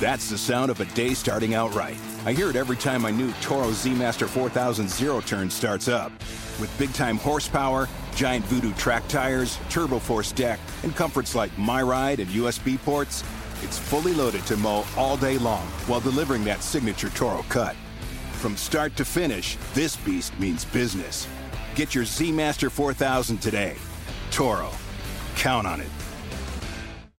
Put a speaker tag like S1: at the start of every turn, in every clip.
S1: That's the sound of a day starting out right. I hear it every time my new Toro Z Master 4000 zero turn starts up. With big time horsepower, giant Voodoo track tires, turbo force deck, and comforts like MyRide and USB ports, it's fully loaded to mow all day long while delivering that signature Toro cut. From start to finish, this beast means business. Get your Z Master 4000 today. Toro. Count on it.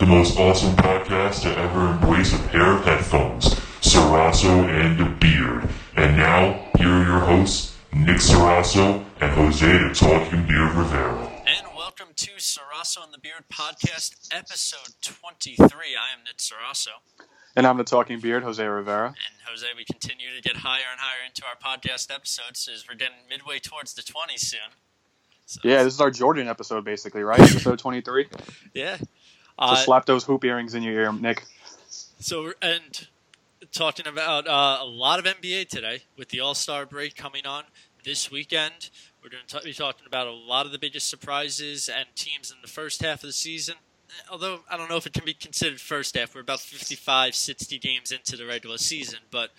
S2: the most awesome podcast to ever embrace a pair of headphones, Sarasso and the Beard. And now, here are your hosts, Nick Sarasso and Jose the Talking Beard Rivera.
S3: And welcome to Sarasso and the Beard podcast, episode 23. I am Nick Sarasso.
S4: And I'm the Talking Beard, Jose Rivera.
S3: And Jose, we continue to get higher and higher into our podcast episodes as we're getting midway towards the 20s soon.
S4: So yeah, this is our Jordan episode, basically, right? episode 23.
S3: Yeah.
S4: Uh, so slap those hoop earrings in your ear, Nick.
S3: So, and talking about uh, a lot of NBA today with the All Star break coming on this weekend. We're going to be talking about a lot of the biggest surprises and teams in the first half of the season. Although I don't know if it can be considered first half. We're about 55, 60 games into the regular season, but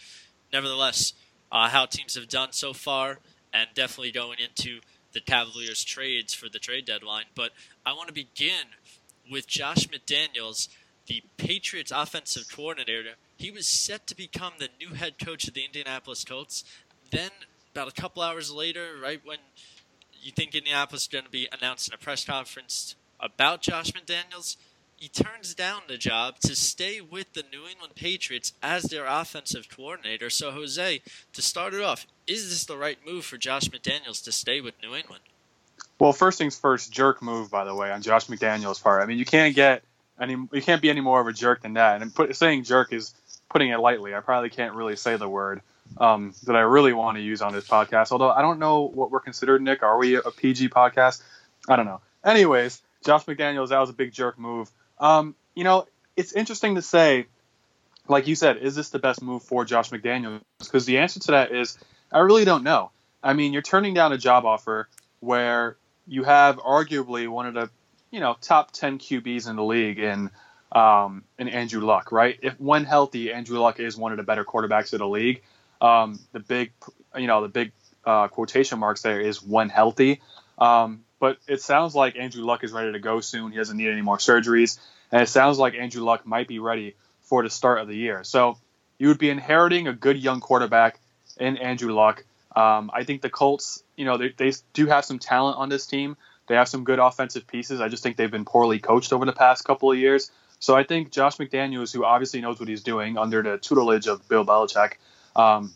S3: nevertheless, uh, how teams have done so far, and definitely going into the Cavaliers trades for the trade deadline. But I want to begin with Josh McDaniels, the Patriots offensive coordinator. He was set to become the new head coach of the Indianapolis Colts. Then, about a couple hours later, right when you think Indianapolis is going to be announcing a press conference about Josh McDaniels, he turns down the job to stay with the New England Patriots as their offensive coordinator. So, Jose, to start it off, is this the right move for Josh McDaniels to stay with New England?
S4: Well, first things first, jerk move by the way on Josh McDaniel's part. I mean, you can't get any, you can't be any more of a jerk than that. And put, saying jerk is putting it lightly. I probably can't really say the word um, that I really want to use on this podcast. Although I don't know what we're considered, Nick. Are we a PG podcast? I don't know. Anyways, Josh McDaniels, that was a big jerk move. Um, you know, it's interesting to say, like you said, is this the best move for Josh McDaniels? Because the answer to that is, I really don't know. I mean, you're turning down a job offer where you have arguably one of the you know top 10 QBs in the league in um, in Andrew Luck, right? If when healthy, Andrew Luck is one of the better quarterbacks of the league. Um, the big you know the big uh, quotation marks there is when healthy. Um, but it sounds like Andrew Luck is ready to go soon. He doesn't need any more surgeries, and it sounds like Andrew Luck might be ready for the start of the year. So you would be inheriting a good young quarterback in Andrew Luck. Um, I think the Colts, you know, they, they do have some talent on this team. They have some good offensive pieces. I just think they've been poorly coached over the past couple of years. So I think Josh McDaniels, who obviously knows what he's doing under the tutelage of Bill Belichick, um,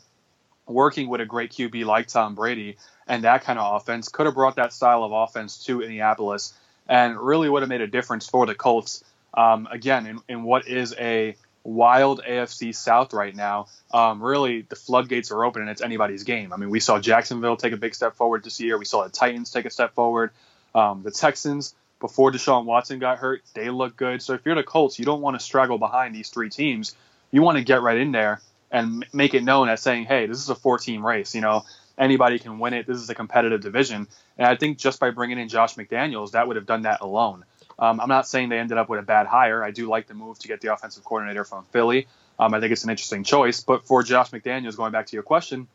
S4: working with a great QB like Tom Brady and that kind of offense, could have brought that style of offense to Indianapolis and really would have made a difference for the Colts. Um, again, in, in what is a wild AFC South right now, um, really the floodgates are open and it's anybody's game. I mean, we saw Jacksonville take a big step forward this year. We saw the Titans take a step forward. Um, the Texans, before Deshaun Watson got hurt, they look good. So if you're the Colts, you don't want to straggle behind these three teams. You want to get right in there and make it known as saying, hey, this is a four team race. You know, anybody can win it. This is a competitive division. And I think just by bringing in Josh McDaniels, that would have done that alone. Um, I'm not saying they ended up with a bad hire. I do like the move to get the offensive coordinator from Philly. Um, I think it's an interesting choice. But for Josh McDaniels, going back to your question,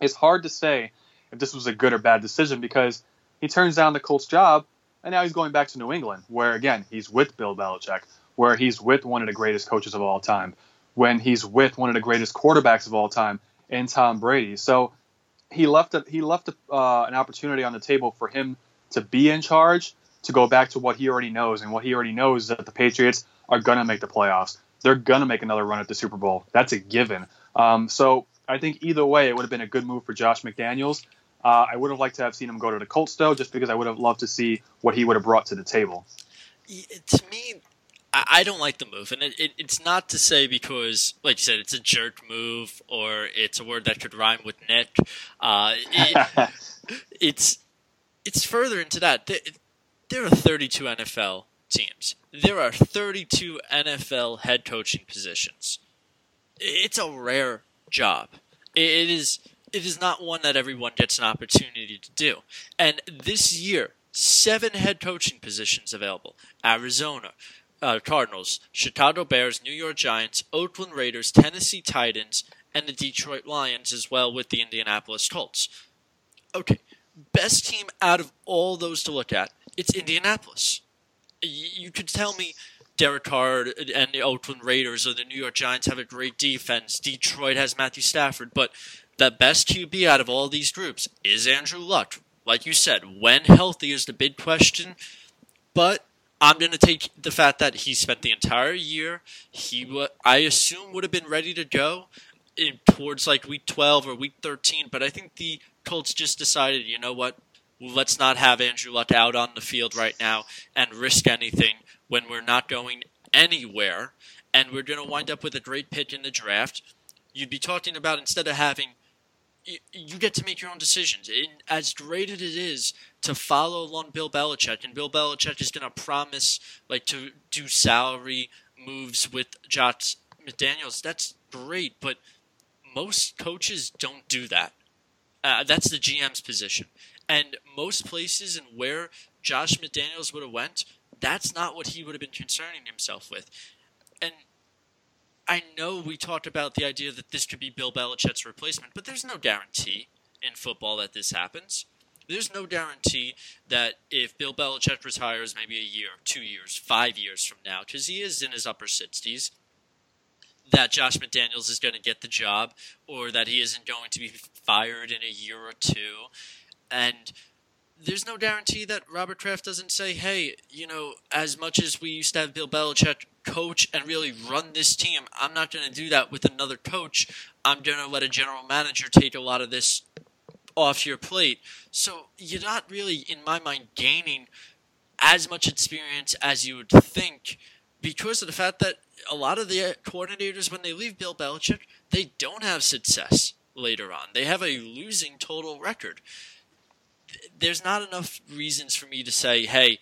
S4: it's hard to say if this was a good or bad decision because he turns down the Colts job and now he's going back to New England, where again he's with Bill Belichick, where he's with one of the greatest coaches of all time, when he's with one of the greatest quarterbacks of all time in Tom Brady. So he left a, he left a, uh, an opportunity on the table for him to be in charge to go back to what he already knows, and what he already knows is that the Patriots are going to make the playoffs. They're going to make another run at the Super Bowl. That's a given. Um, so I think either way, it would have been a good move for Josh McDaniels. Uh, I would have liked to have seen him go to the Colts, though, just because I would have loved to see what he would have brought to the table.
S3: To me, I, don't like the move, and it, it, it's not to say because, like you said, it's a jerk move or it's a word that could rhyme with Nick. Uh, it, it's it's further into that. There, there are 32 NFL teams. There are 32 NFL head coaching positions. It's a rare job. It is it is not one that everyone gets an opportunity to do. And this year, seven head coaching positions available. Arizona, uh, Cardinals, Chicago Bears, New York Giants, Oakland Raiders, Tennessee Titans, and the Detroit Lions, as well with the Indianapolis Colts. Okay, best team out of all those to look at, it's Indianapolis. You could tell me Derek Carr and the Oakland Raiders or the New York Giants have a great defense. Detroit has Matthew Stafford, but the best QB out of all these groups is Andrew Luck. Like you said, when healthy is the big question. But I'm going to take the fact that he spent the entire year. He, I assume, would have been ready to go in, towards like week 12 or week 13. But I think the Colts just decided, you know what? Let's not have Andrew Luck out on the field right now and risk anything when we're not going anywhere. And we're going to wind up with a great pick in the draft. You'd be talking about instead of having you get to make your own decisions. And as great as it is to follow along Bill Belichick, and Bill Belichick is going to promise like to do salary moves with Josh McDaniels, that's great. But most coaches don't do that. Uh, that's the GM's position, and most places and where Josh McDaniels would have went, that's not what he would have been concerning himself with. And I know we talked about the idea that this could be Bill Belichick's replacement, but there's no guarantee in football that this happens. There's no guarantee that if Bill Belichick retires maybe a year, two years, five years from now, because he is in his upper 60s, that Josh McDaniels is going to get the job or that he isn't going to be fired in a year or two. And there's no guarantee that Robert Kraft doesn't say, hey, you know, as much as we used to have Bill Belichick coach and really run this team, I'm not going to do that with another coach. I'm going to let a general manager take a lot of this off your plate. So you're not really, in my mind, gaining as much experience as you would think because of the fact that a lot of the coordinators, when they leave Bill Belichick, they don't have success later on. They have a losing total record there's not enough reasons for me to say, hey,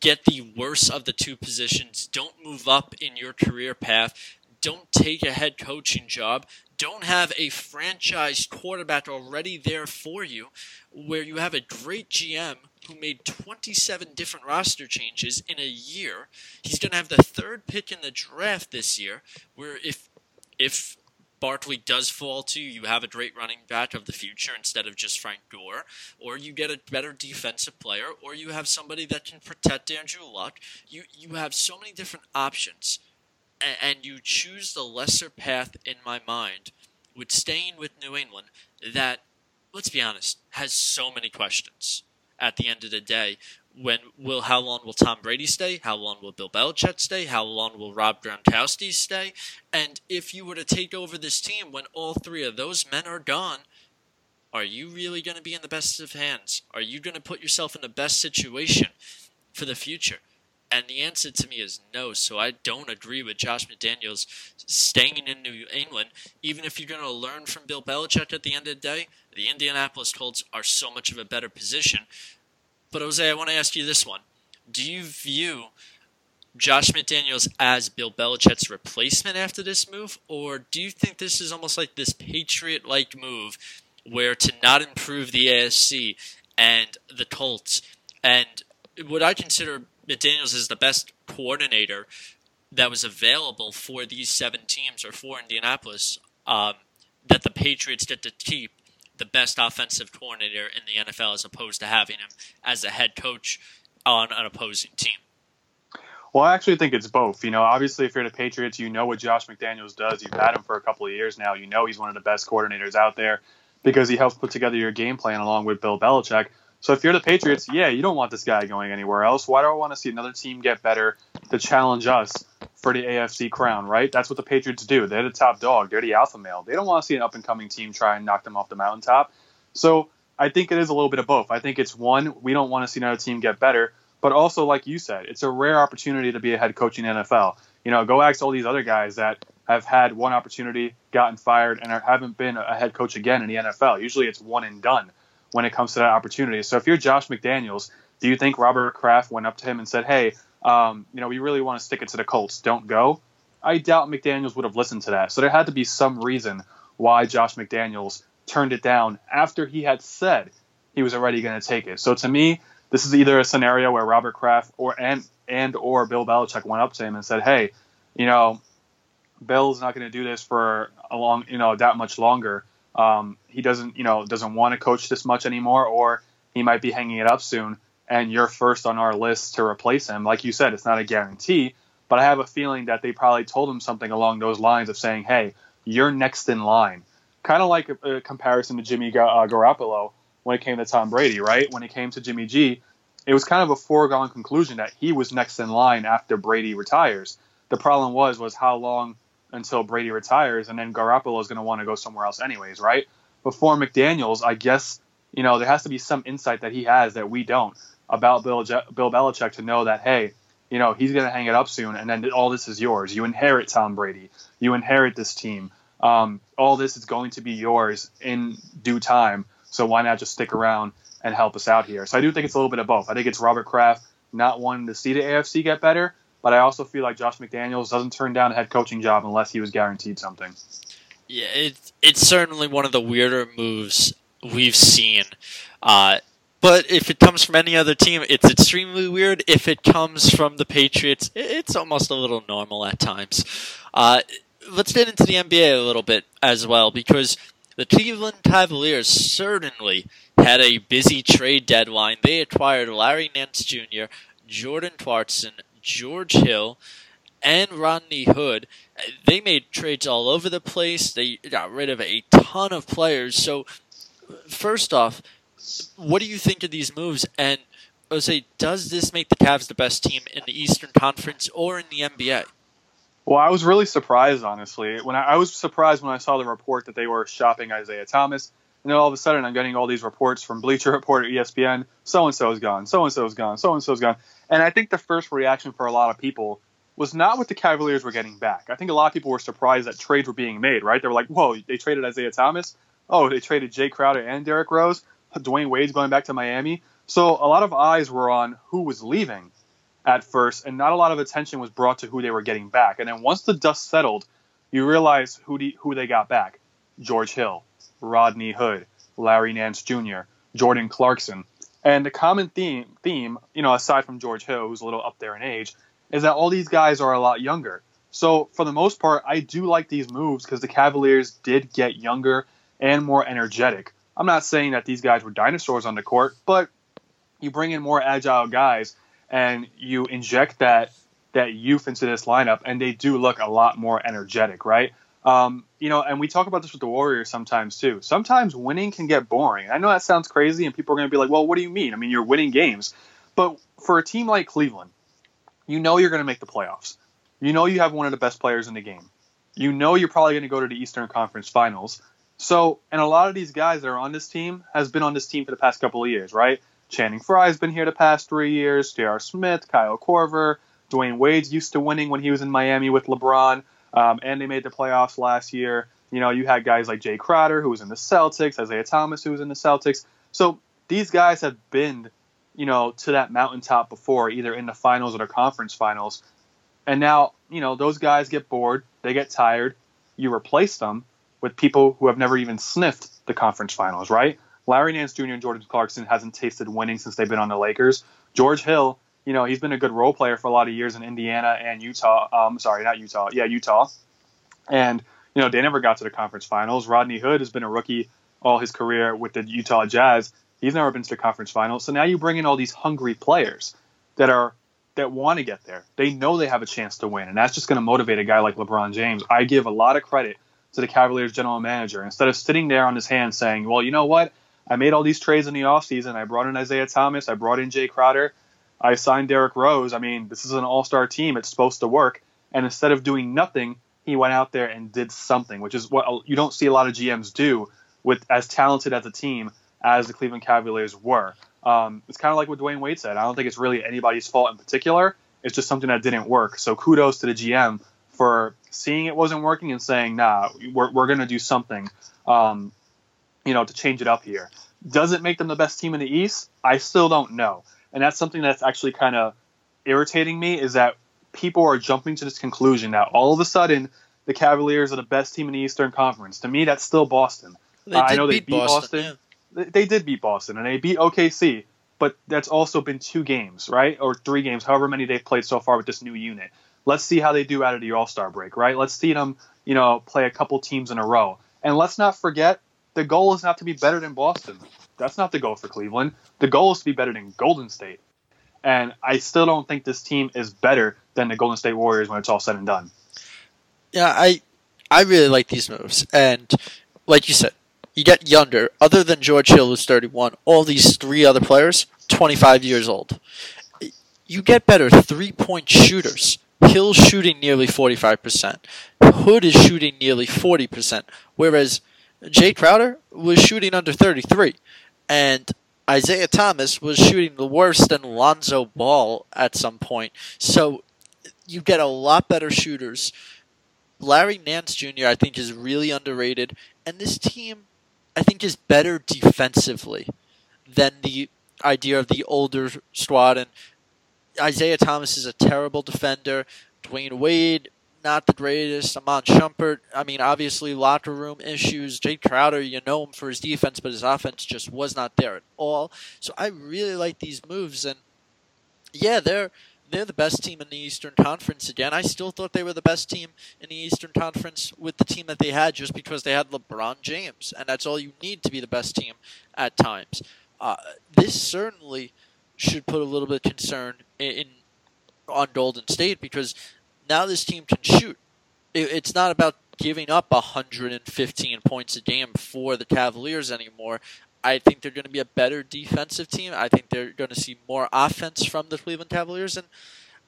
S3: get the worst of the two positions. Don't move up in your career path. Don't take a head coaching job. Don't have a franchise quarterback already there for you, where you have a great GM who made 27 different roster changes in a year. He's going to have the third pick in the draft this year, where if if Barkley does fall to, you have a great running back of the future instead of just Frank Gore, or you get a better defensive player, or you have somebody that can protect Andrew Luck. You you have so many different options, and, and you choose the lesser path in my mind with staying with New England that, let's be honest, has so many questions at the end of the day when will how long will Tom Brady stay? How long will Bill Belichick stay? How long will Rob Gronkowski stay? And if you were to take over this team when all three of those men are gone, are you really going to be in the best of hands? Are you going to put yourself in the best situation for the future? And the answer to me is no. So I don't agree with Josh McDaniels staying in New England, even if you're going to learn from Bill Belichick at the end of the day. The Indianapolis Colts are so much of a better position but Jose, I want to ask you this one: Do you view Josh McDaniels as Bill Belichick's replacement after this move, or do you think this is almost like this Patriot-like move, where to not improve the AFC and the Colts, and what I consider McDaniels is the best coordinator that was available for these seven teams or for Indianapolis um, that the Patriots get to keep the best offensive coordinator in the NFL as opposed to having him as a head coach on an opposing team?
S4: Well, I actually think it's both. You know, obviously, if you're the Patriots, you know what Josh McDaniels does. You've had him for a couple of years now. You know he's one of the best coordinators out there because he helps put together your game plan along with Bill Belichick. So if you're the Patriots, yeah, you don't want this guy going anywhere else. Why do I want to see another team get better to challenge us for the AFC crown, right? That's what the Patriots do. They're the top dog. They're the alpha male. They don't want to see an up and coming team try and knock them off the mountaintop. So I think it is a little bit of both. I think it's one, we don't want to see another team get better, But also, like you said, it's a rare opportunity to be a head coach in NFL. You know, go ask all these other guys that have had one opportunity, gotten fired, and haven't been a head coach again in the NFL. Usually it's one and done when it comes to that opportunity. So if you're Josh McDaniels, do you think Robert Kraft went up to him and said, hey, um, you know, we really want to stick it to the Colts, don't go? I doubt McDaniels would have listened to that. So there had to be some reason why Josh McDaniels turned it down after he had said he was already going to take it. So to me, this is either a scenario where Robert Kraft or and and or Bill Belichick went up to him and said, "Hey, you know, Bill's not going to do this for a long, you know, that much longer. Um, he doesn't, you know, doesn't want to coach this much anymore, or he might be hanging it up soon. And you're first on our list to replace him. Like you said, it's not a guarantee, but I have a feeling that they probably told him something along those lines of saying, "Hey, you're next in line." Kind of like a, a, comparison to Jimmy uh, Garoppolo when it came to Tom Brady, right? When it came to Jimmy G, it was kind of a foregone conclusion that he was next in line after Brady retires. The problem was was how long until Brady retires, and then Garoppolo is going to want to go somewhere else anyways, right? Before McDaniel's, I guess you know there has to be some insight that he has that we don't about Bill Je- Bill Belichick to know that hey, you know he's going to hang it up soon, and then all this is yours. You inherit Tom Brady, you inherit this team. Um, all this is going to be yours in due time. So why not just stick around and help us out here? So I do think it's a little bit of both. I think it's Robert Kraft not wanting to see the AFC get better, but I also feel like Josh McDaniels doesn't turn down a head coaching job unless he was guaranteed something.
S3: Yeah, it's it's certainly one of the weirder moves we've seen. Uh, but if it comes from any other team, it's extremely weird. If it comes from the Patriots, it's almost a little normal at times. Uh, let's get into the NBA a little bit as well, because the Cleveland Cavaliers certainly had a busy trade deadline. They acquired Larry Nance Jr., Jordan Clarkson, George Hill, and Rodney Hood. They made trades all over the place. They got rid of a ton of players. So, first off, what do you think of these moves? And Jose, does this make the Cavs the best team in the Eastern Conference or in the NBA?
S4: Well, I was really surprised, honestly. When I, I was surprised when I saw the report that they were shopping Isaiah Thomas, and then all of a sudden I'm getting all these reports from Bleacher Report or ESPN. So and so is gone. So and so is gone. So and so is gone. And I think the first reaction for a lot of people was not what the Cavaliers were getting back. I think a lot of people were surprised that trades were being made. Right? They were like, "Whoa, they traded Isaiah Thomas. Oh, they traded Jae Crowder and Derrick Rose. Dwyane Wade's going back to Miami." So a lot of eyes were on who was leaving at first, and not a lot of attention was brought to who they were getting back. And then once the dust settled, you realize who the, who they got back: George Hill, Rodney Hood, Larry Nance Jr., Jordan Clarkson. And the common theme, theme, you know, aside from George Hill, who's a little up there in age, is that all these guys are a lot younger. So for the most part, I do like these moves because the Cavaliers did get younger and more energetic. I'm not saying that these guys were dinosaurs on the court, but you bring in more agile guys and you inject that that youth into this lineup, and they do look a lot more energetic, right? Um, you know, and we talk about this with the Warriors sometimes too. Sometimes winning can get boring. I know that sounds crazy, and people are going to be like, "Well, what do you mean? I mean, you're winning games." But for a team like Cleveland, you know you're going to make the playoffs. You know you have one of the best players in the game. You know you're probably going to go to the Eastern Conference Finals. So, and a lot of these guys that are on this team has been on this team for the past couple of years, right? Channing Frye's been here the past three years. J.R. Smith, Kyle Korver, Dwyane Wade's used to winning when he was in Miami with LeBron, um, and they made the playoffs last year. You know, you had guys like Jae Crowder, who was in the Celtics, Isaiah Thomas, who was in the Celtics. So these guys have been, you know, to that mountaintop before, either in the finals or the conference finals. And now, you know, those guys get bored, they get tired. You replace them with people who have never even sniffed the conference finals, right? Larry Nance Jr. and Jordan Clarkson hasn't tasted winning since they've been on the Lakers. George Hill, you know, he's been a good role player for a lot of years in Indiana and Utah. Um, sorry, not Utah. Yeah, Utah. And you know, they never got to the conference finals. Rodney Hood has been a rookie all his career with the Utah Jazz. He's never been to the conference finals. So now you bring in all these hungry players that are that want to get there. They know they have a chance to win, and that's just going to motivate a guy like LeBron James. I give a lot of credit to the Cavaliers general manager. Instead of sitting there on his hands saying, "Well, you know what? I made all these trades in the offseason. I brought in Isaiah Thomas. I brought in Jae Crowder. I signed Derrick Rose. I mean, this is an all star team. It's supposed to work. And instead of doing nothing, he went out there and did something, which is what you don't see a lot of GMs do with as talented as a team as the Cleveland Cavaliers were. Um, it's kind of like what Dwyane Wade said. I don't think it's really anybody's fault in particular. It's just something that didn't work. So kudos to the GM for seeing it wasn't working and saying, nah, we're, we're going to do something, um, you know, to change it up here. Does it make them the best team in the East? I still don't know. And that's something that's actually kind of irritating me is that people are jumping to this conclusion that all of a sudden the Cavaliers are the best team in the Eastern Conference. To me, that's still Boston.
S3: They
S4: Uh, I know they
S3: beat
S4: beat
S3: Boston,
S4: Boston. They- They did beat Boston and they beat OKC, but that's also been two games, right? Or three games, however many they've played so far with this new unit. Let's see how they do out of the All Star break, right? Let's see them, you know, play a couple teams in a row. And let's not forget the goal is not to be better than Boston. That's not the goal for Cleveland. The goal is to be better than Golden State. And I still don't think this team is better than the Golden State Warriors when it's all said and done.
S3: Yeah, I I really like these moves, and like you said, you get younger. Other than George Hill, who's 31, all these three other players, 25 years old. You get better three-point shooters. Hill shooting nearly 45%. Hood is shooting nearly 40%, whereas Jae Crowder was shooting under 33, and Isaiah Thomas was shooting the worse than Lonzo Ball at some point. So you get a lot better shooters. Larry Nance Jr. I think is really underrated, and this team I think is better defensively than the idea of the older squad. And Isaiah Thomas is a terrible defender. Dwyane Wade, not the greatest. Iman Shumpert, I mean, obviously locker room issues. Jake Crowder, you know him for his defense, but his offense just was not there at all. So I really like these moves, and yeah, they're they're the best team in the Eastern Conference again. I still thought they were the best team in the Eastern Conference with the team that they had just because they had LeBron James, and that's all you need to be the best team at times. Uh, this certainly should put a little bit of concern in, in on Golden State because now this team can shoot. It, it's not about giving up 115 points a game for the Cavaliers anymore. I think they're going to be a better defensive team. I think they're going to see more offense from the Cleveland Cavaliers, and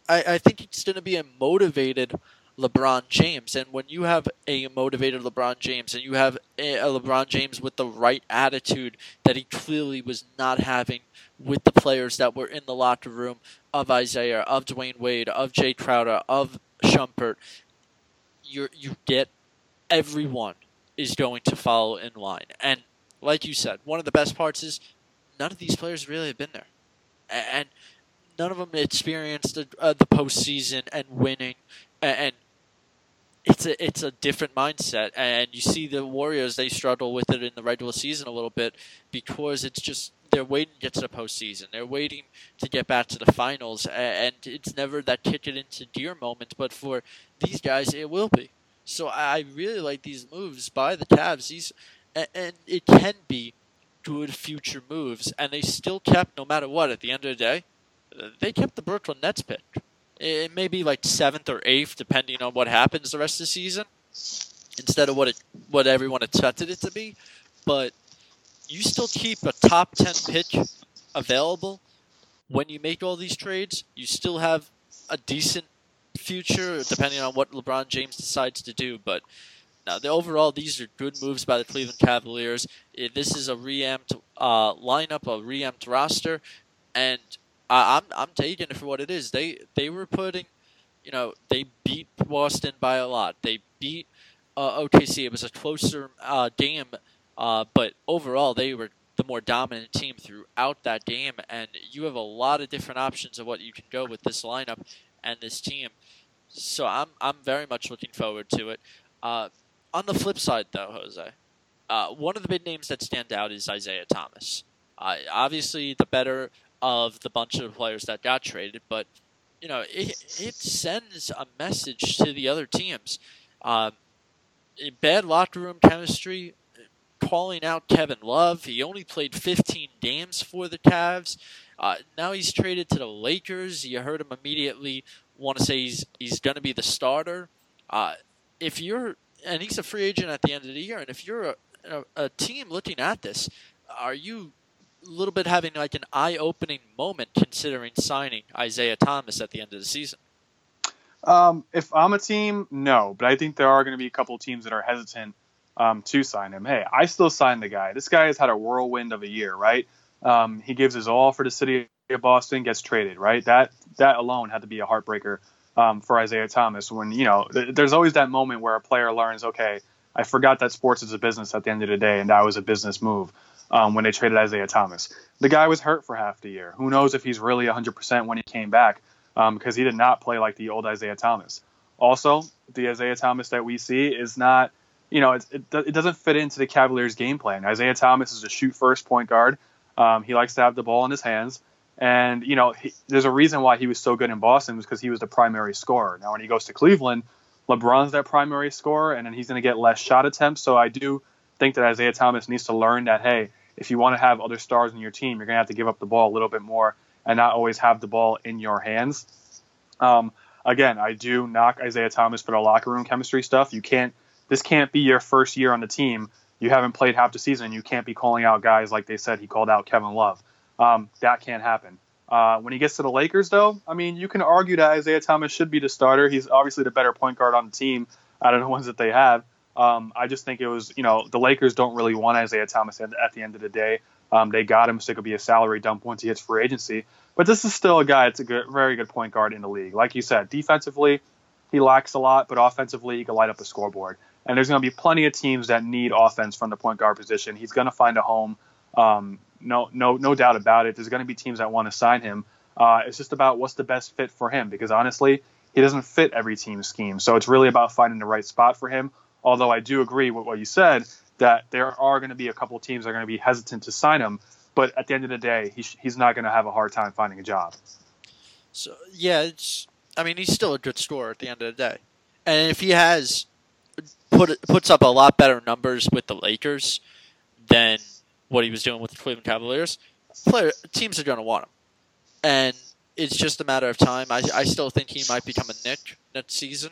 S3: I, I think it's going to be a motivated LeBron James. And when you have a motivated LeBron James, and you have a, a LeBron James with the right attitude that he clearly was not having with the players that were in the locker room of Isaiah, of Dwyane Wade, of Jae Crowder, of Shumpert, you you get everyone is going to follow in line. And like you said, one of the best parts is none of these players really have been there, and none of them experienced the, uh, the postseason and winning, and it's a it's a different mindset. And you see the Warriors; they struggle with it in the regular season a little bit because it's just they're waiting to get to the postseason. They're waiting to get back to the finals, and it's never that kick it into gear moment. But for these guys, it will be. So I really like these moves by the Cavs. These and it can be good future moves, and they still kept, no matter what, at the end of the day, they kept the Brooklyn Nets pick. It may be like seventh or eighth, depending on what happens the rest of the season, instead of what it what everyone expected it to be. But you still keep a top ten pick available when you make all these trades. You still have a decent future, depending on what LeBron James decides to do. But now, the overall, these are good moves by the Cleveland Cavaliers. This is a reamped uh, lineup, a reamped roster, and I, I'm I'm taking it for what it is. They they were putting, you know, they beat Boston by a lot. They beat uh, OKC. It was a closer uh, game, uh, but overall, they were the more dominant team throughout that game. And you have a lot of different options of what you can go with this lineup and this team. So I'm I'm very much looking forward to it. Uh, on the flip side, though, Jose, uh, one of the big names that stand out is Isaiah Thomas. Obviously, the better of the bunch of players that got traded, but you know it it sends a message to the other teams. Um, bad locker room chemistry, calling out Kevin Love. He only played 15 games for the Cavs. Uh, now he's traded to the Lakers. You heard him immediately want to say he's he's going to be the starter. Uh, if you're and he's a free agent at the end of the year. And if you're a, a, a team looking at this, are you little bit having like an eye-opening moment considering signing Isaiah Thomas at the end of the season?
S4: Um, if I'm a team, no, but I think there are going to be a couple teams that are hesitant um, to sign him. Hey, I still sign the guy. This guy has had a whirlwind of a year, right? Um, he gives his all for the city of Boston, gets traded, right? That that alone had to be a heartbreaker um, for Isaiah Thomas. When you know, th- there's always that moment where a player learns, okay, I forgot that sports is a business at the end of the day, and that was a business move. Um, when they traded Isaiah Thomas, the guy was hurt for half the year. Who knows if he's really 100% when he came back? Because um, he did not play like the old Isaiah Thomas. Also, the Isaiah Thomas that we see is not, you know, it, it, it doesn't fit into the Cavaliers' game plan. Isaiah Thomas is a shoot first point guard. Um, he likes to have the ball in his hands. And, you know, he, there's a reason why he was so good in Boston was because he was the primary scorer. Now, when he goes to Cleveland, LeBron's that primary scorer, and then he's going to get less shot attempts. So I do think that Isaiah Thomas needs to learn that, hey, if you want to have other stars in your team, you're going to have to give up the ball a little bit more and not always have the ball in your hands. Um, again, I do knock Isaiah Thomas for the locker room chemistry stuff. You can't, this can't be your first year on the team. You haven't played half the season. You can't be calling out guys like they said he called out Kevin Love. Um, that can't happen. Uh, when he gets to the Lakers, though, I mean, you can argue that Isaiah Thomas should be the starter. He's obviously the better point guard on the team out of the ones that they have. Um, I just think it was, you know, the Lakers don't really want Isaiah Thomas at, at the end of the day. Um, they got him, so it could be a salary dump once he hits free agency. But this is still a guy that's a good, very good point guard in the league. Like you said, defensively, he lacks a lot, but offensively, he can light up the scoreboard. And there's going to be plenty of teams that need offense from the point guard position. He's going to find a home. Um, no, no, no doubt about it. There's going to be teams that want to sign him. Uh, it's just about what's the best fit for him because honestly, he doesn't fit every team's scheme. So it's really about finding the right spot for him. Although I do agree with what you said that there are going to be a couple teams that are going to be hesitant to sign him. But at the end of the day, he, he's not going to have a hard time finding a job.
S3: So yeah, it's. I mean, he's still a good scorer at the end of the day, and if he has put puts up a lot better numbers with the Lakers than what he was doing with the Cleveland Cavaliers, player teams are going to want him, and it's just a matter of time. I, I still think he might become a Knick next season.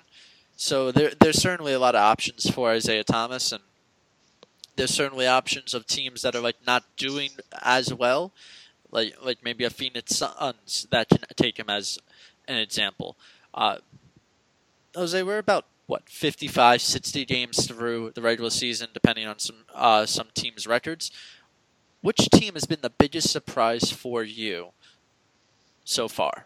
S3: So there, there's certainly a lot of options for Isaiah Thomas, and there's certainly options of teams that are like not doing as well, like like maybe a Phoenix Suns that can take him as an example. Uh, Jose, we're about what 55, 60 games through the regular season, depending on some uh, some teams' records. Which team has been the biggest surprise for you so far?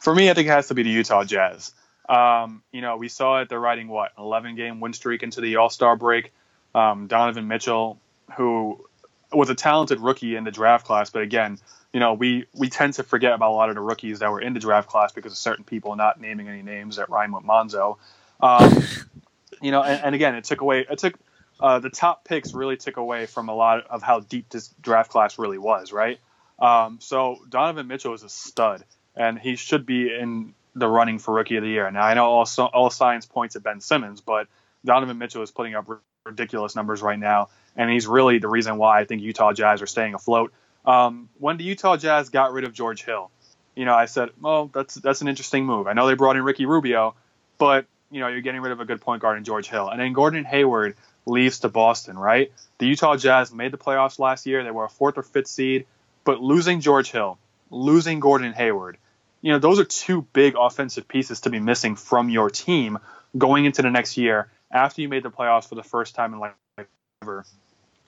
S4: For me, I think it has to be the Utah Jazz. Um, you know, we saw it. They're riding what 11 game win streak into the All Star break. Um, Donovan Mitchell, who was a talented rookie in the draft class, but again, you know, we we tend to forget about a lot of the rookies that were in the draft class because of certain people not naming any names that rhyme with Monzo. Um, you know, and, and, again, it took away it took uh, the top picks really took away from a lot of how deep this draft class really was, right? Um, so Donovan Mitchell is a stud, and he should be in the running for Rookie of the Year. Now I know all all signs points at Ben Simmons, but Donovan Mitchell is putting up ridiculous numbers right now, and he's really the reason why I think Utah Jazz are staying afloat. Um, when the Utah Jazz got rid of George Hill, you know, I said, well, that's that's an interesting move. I know they brought in Ricky Rubio, but you know, you're getting rid of a good point guard in George Hill, and then Gordon Hayward leaves to Boston, right? The Utah Jazz made the playoffs last year. They were a fourth or fifth seed, but losing George Hill, losing Gordon Hayward, you know, those are two big offensive pieces to be missing from your team going into the next year after you made the playoffs for the first time in like ever.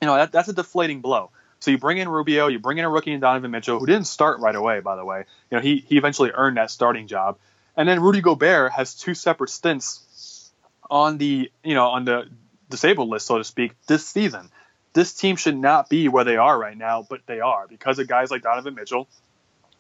S4: You know, that, that's a deflating blow. So you bring in Rubio, you bring in a rookie in Donovan Mitchell, who didn't start right away, by the way. You know, he, he eventually earned that starting job. And then Rudy Gobert has two separate stints on the, you know, on the disabled list, so to speak, this season. This team should not be where they are right now, but they are because of guys like Donovan Mitchell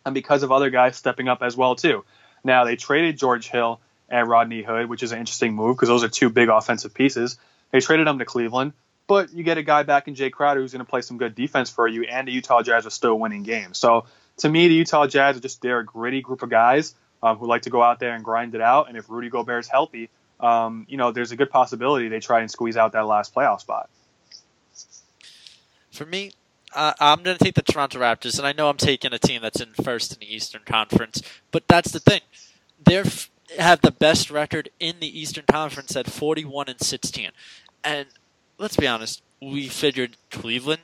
S4: and because of other guys stepping up as well too. Now they traded George Hill and Rodney Hood, which is an interesting move because those are two big offensive pieces. They traded them to Cleveland, but you get a guy back in Jae Crowder who's going to play some good defense for you, and the Utah Jazz are still winning games. So to me, the Utah Jazz are just they're a gritty group of guys um, who like to go out there and grind it out. And if Rudy Gobert is healthy, um, you know, there's a good possibility they try and squeeze out that last playoff spot.
S3: For me, uh, I'm going to take the Toronto Raptors, and I know I'm taking a team that's in first in the Eastern Conference, but that's the thing. They're have the best record in the Eastern Conference at 41 and 16. And let's be honest, we figured Cleveland,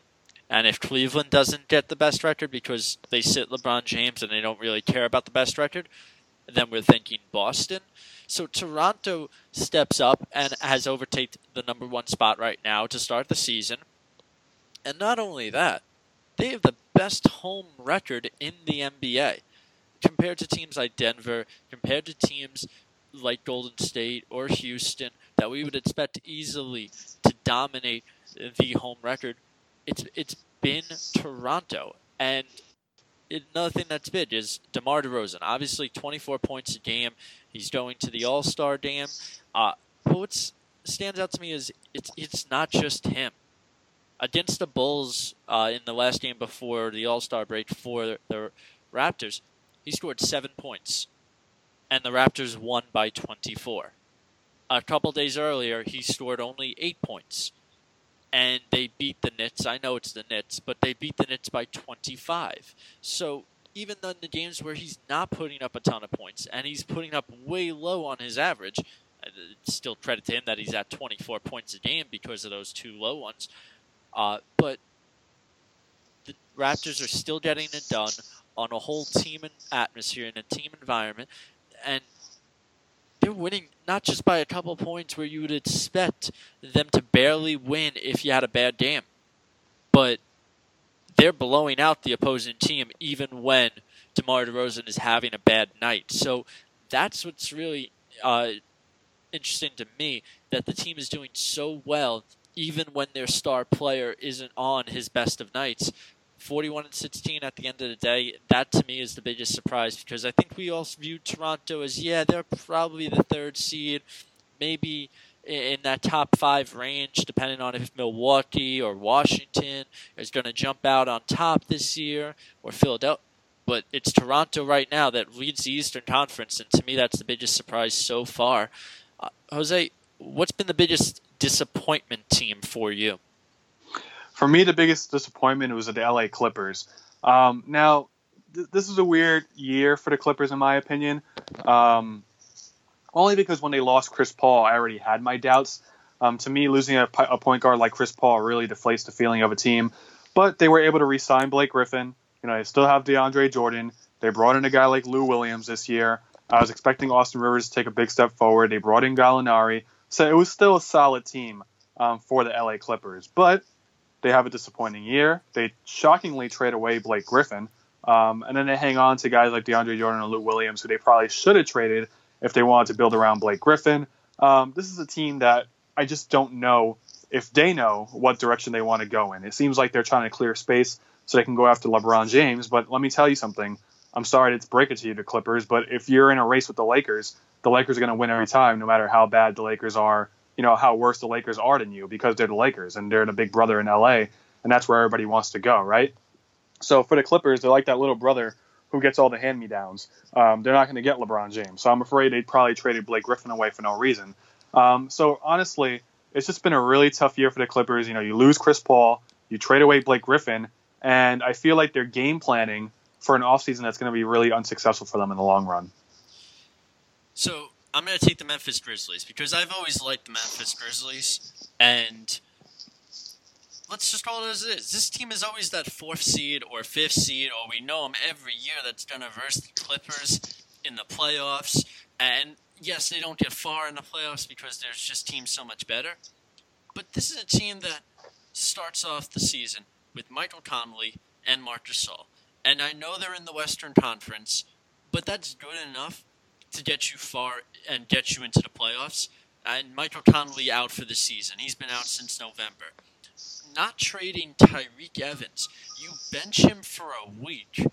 S3: and if Cleveland doesn't get the best record because they sit LeBron James and they don't really care about the best record, then we're thinking Boston. So Toronto steps up and has overtaken the number one spot right now to start the season. And not only that, they have the best home record in the NBA compared to teams like Denver, compared to teams like Golden State or Houston that we would expect easily to dominate the home record. It's it's been Toronto, and another thing that's big is DeMar DeRozan. Obviously, 24 points a game. He's going to the All Star game. Uh, but what stands out to me is it's it's not just him. Against the Bulls uh, in the last game before the All Star break for the Raptors, he scored seven points, and the Raptors won by 24. A couple days earlier, he scored only eight points, and they beat the Nets. I know it's the Nets, but they beat the Nets by 25. So even in the games where he's not putting up a ton of points and he's putting up way low on his average, still credit to him that he's at 24 points a game because of those two low ones. Uh, but the Raptors are still getting it done on a whole team atmosphere and a team environment, and they're winning not just by a couple points where you would expect them to barely win if you had a bad game, but they're blowing out the opposing team even when DeMar DeRozan is having a bad night. So that's what's really uh, interesting to me that the team is doing so well even when their star player isn't on his best of nights. 41 and 16 at the end of the day, that to me is the biggest surprise because I think we all view Toronto as, yeah, they're probably the third seed, maybe in that top five range, depending on if Milwaukee or Washington is going to jump out on top this year or Philadelphia. But it's Toronto right now that leads the Eastern Conference, and to me, that's the biggest surprise so far. Uh, Jose, what's been the biggest disappointment team for you?
S4: For me, the biggest disappointment was the LA Clippers. Um, now, th- this is a weird year for the Clippers, in my opinion. Um, only because when they lost Chris Paul, I already had my doubts. Um, to me, losing a, a, point guard like Chris Paul really deflates the feeling of a team. But they were able to re-sign Blake Griffin. You know, they still have DeAndre Jordan. They brought in a guy like Lou Williams this year. I was expecting Austin Rivers to take a big step forward. They brought in Gallinari. So it was still a solid team um, for the LA Clippers. But they have a disappointing year. They shockingly trade away Blake Griffin, um, and then they hang on to guys like DeAndre Jordan and Lou Williams, who they probably should have traded if they wanted to build around Blake Griffin. Um, this is a team that I just don't know if they know what direction they want to go in. It seems like they're trying to clear space so they can go after LeBron James. But let me tell you something. I'm sorry to break it to you, the Clippers, but if you're in a race with the Lakers, the Lakers are going to win every time, no matter how bad the Lakers are you know how worse the Lakers are than you because they're the Lakers and they're the big brother in LA and that's where everybody wants to go, right? So for the Clippers, they're like that little brother who gets all the hand me downs. Um, they're not going to get LeBron James, so I'm afraid they probably traded Blake Griffin away for no reason. Um, so honestly, it's just been a really tough year for the Clippers. You know, you lose Chris Paul, you trade away Blake Griffin, and I feel like they're game planning for an offseason that's going to be really unsuccessful for them in the long run.
S3: So I'm going to take the Memphis Grizzlies because I've always liked the Memphis Grizzlies, and let's just call it as it is. This team is always that fourth seed or fifth seed, or we know them every year that's going to verse the Clippers in the playoffs. And yes, they don't get far in the playoffs because there's just teams so much better. But this is a team that starts off the season with Michael Conley and Marc Gasol. And I know they're in the Western Conference, but that's good enough to get you far and get you into the playoffs. And Michael Conley out for the season. He's been out since November. Not trading Tyreke Evans. You bench him for a week.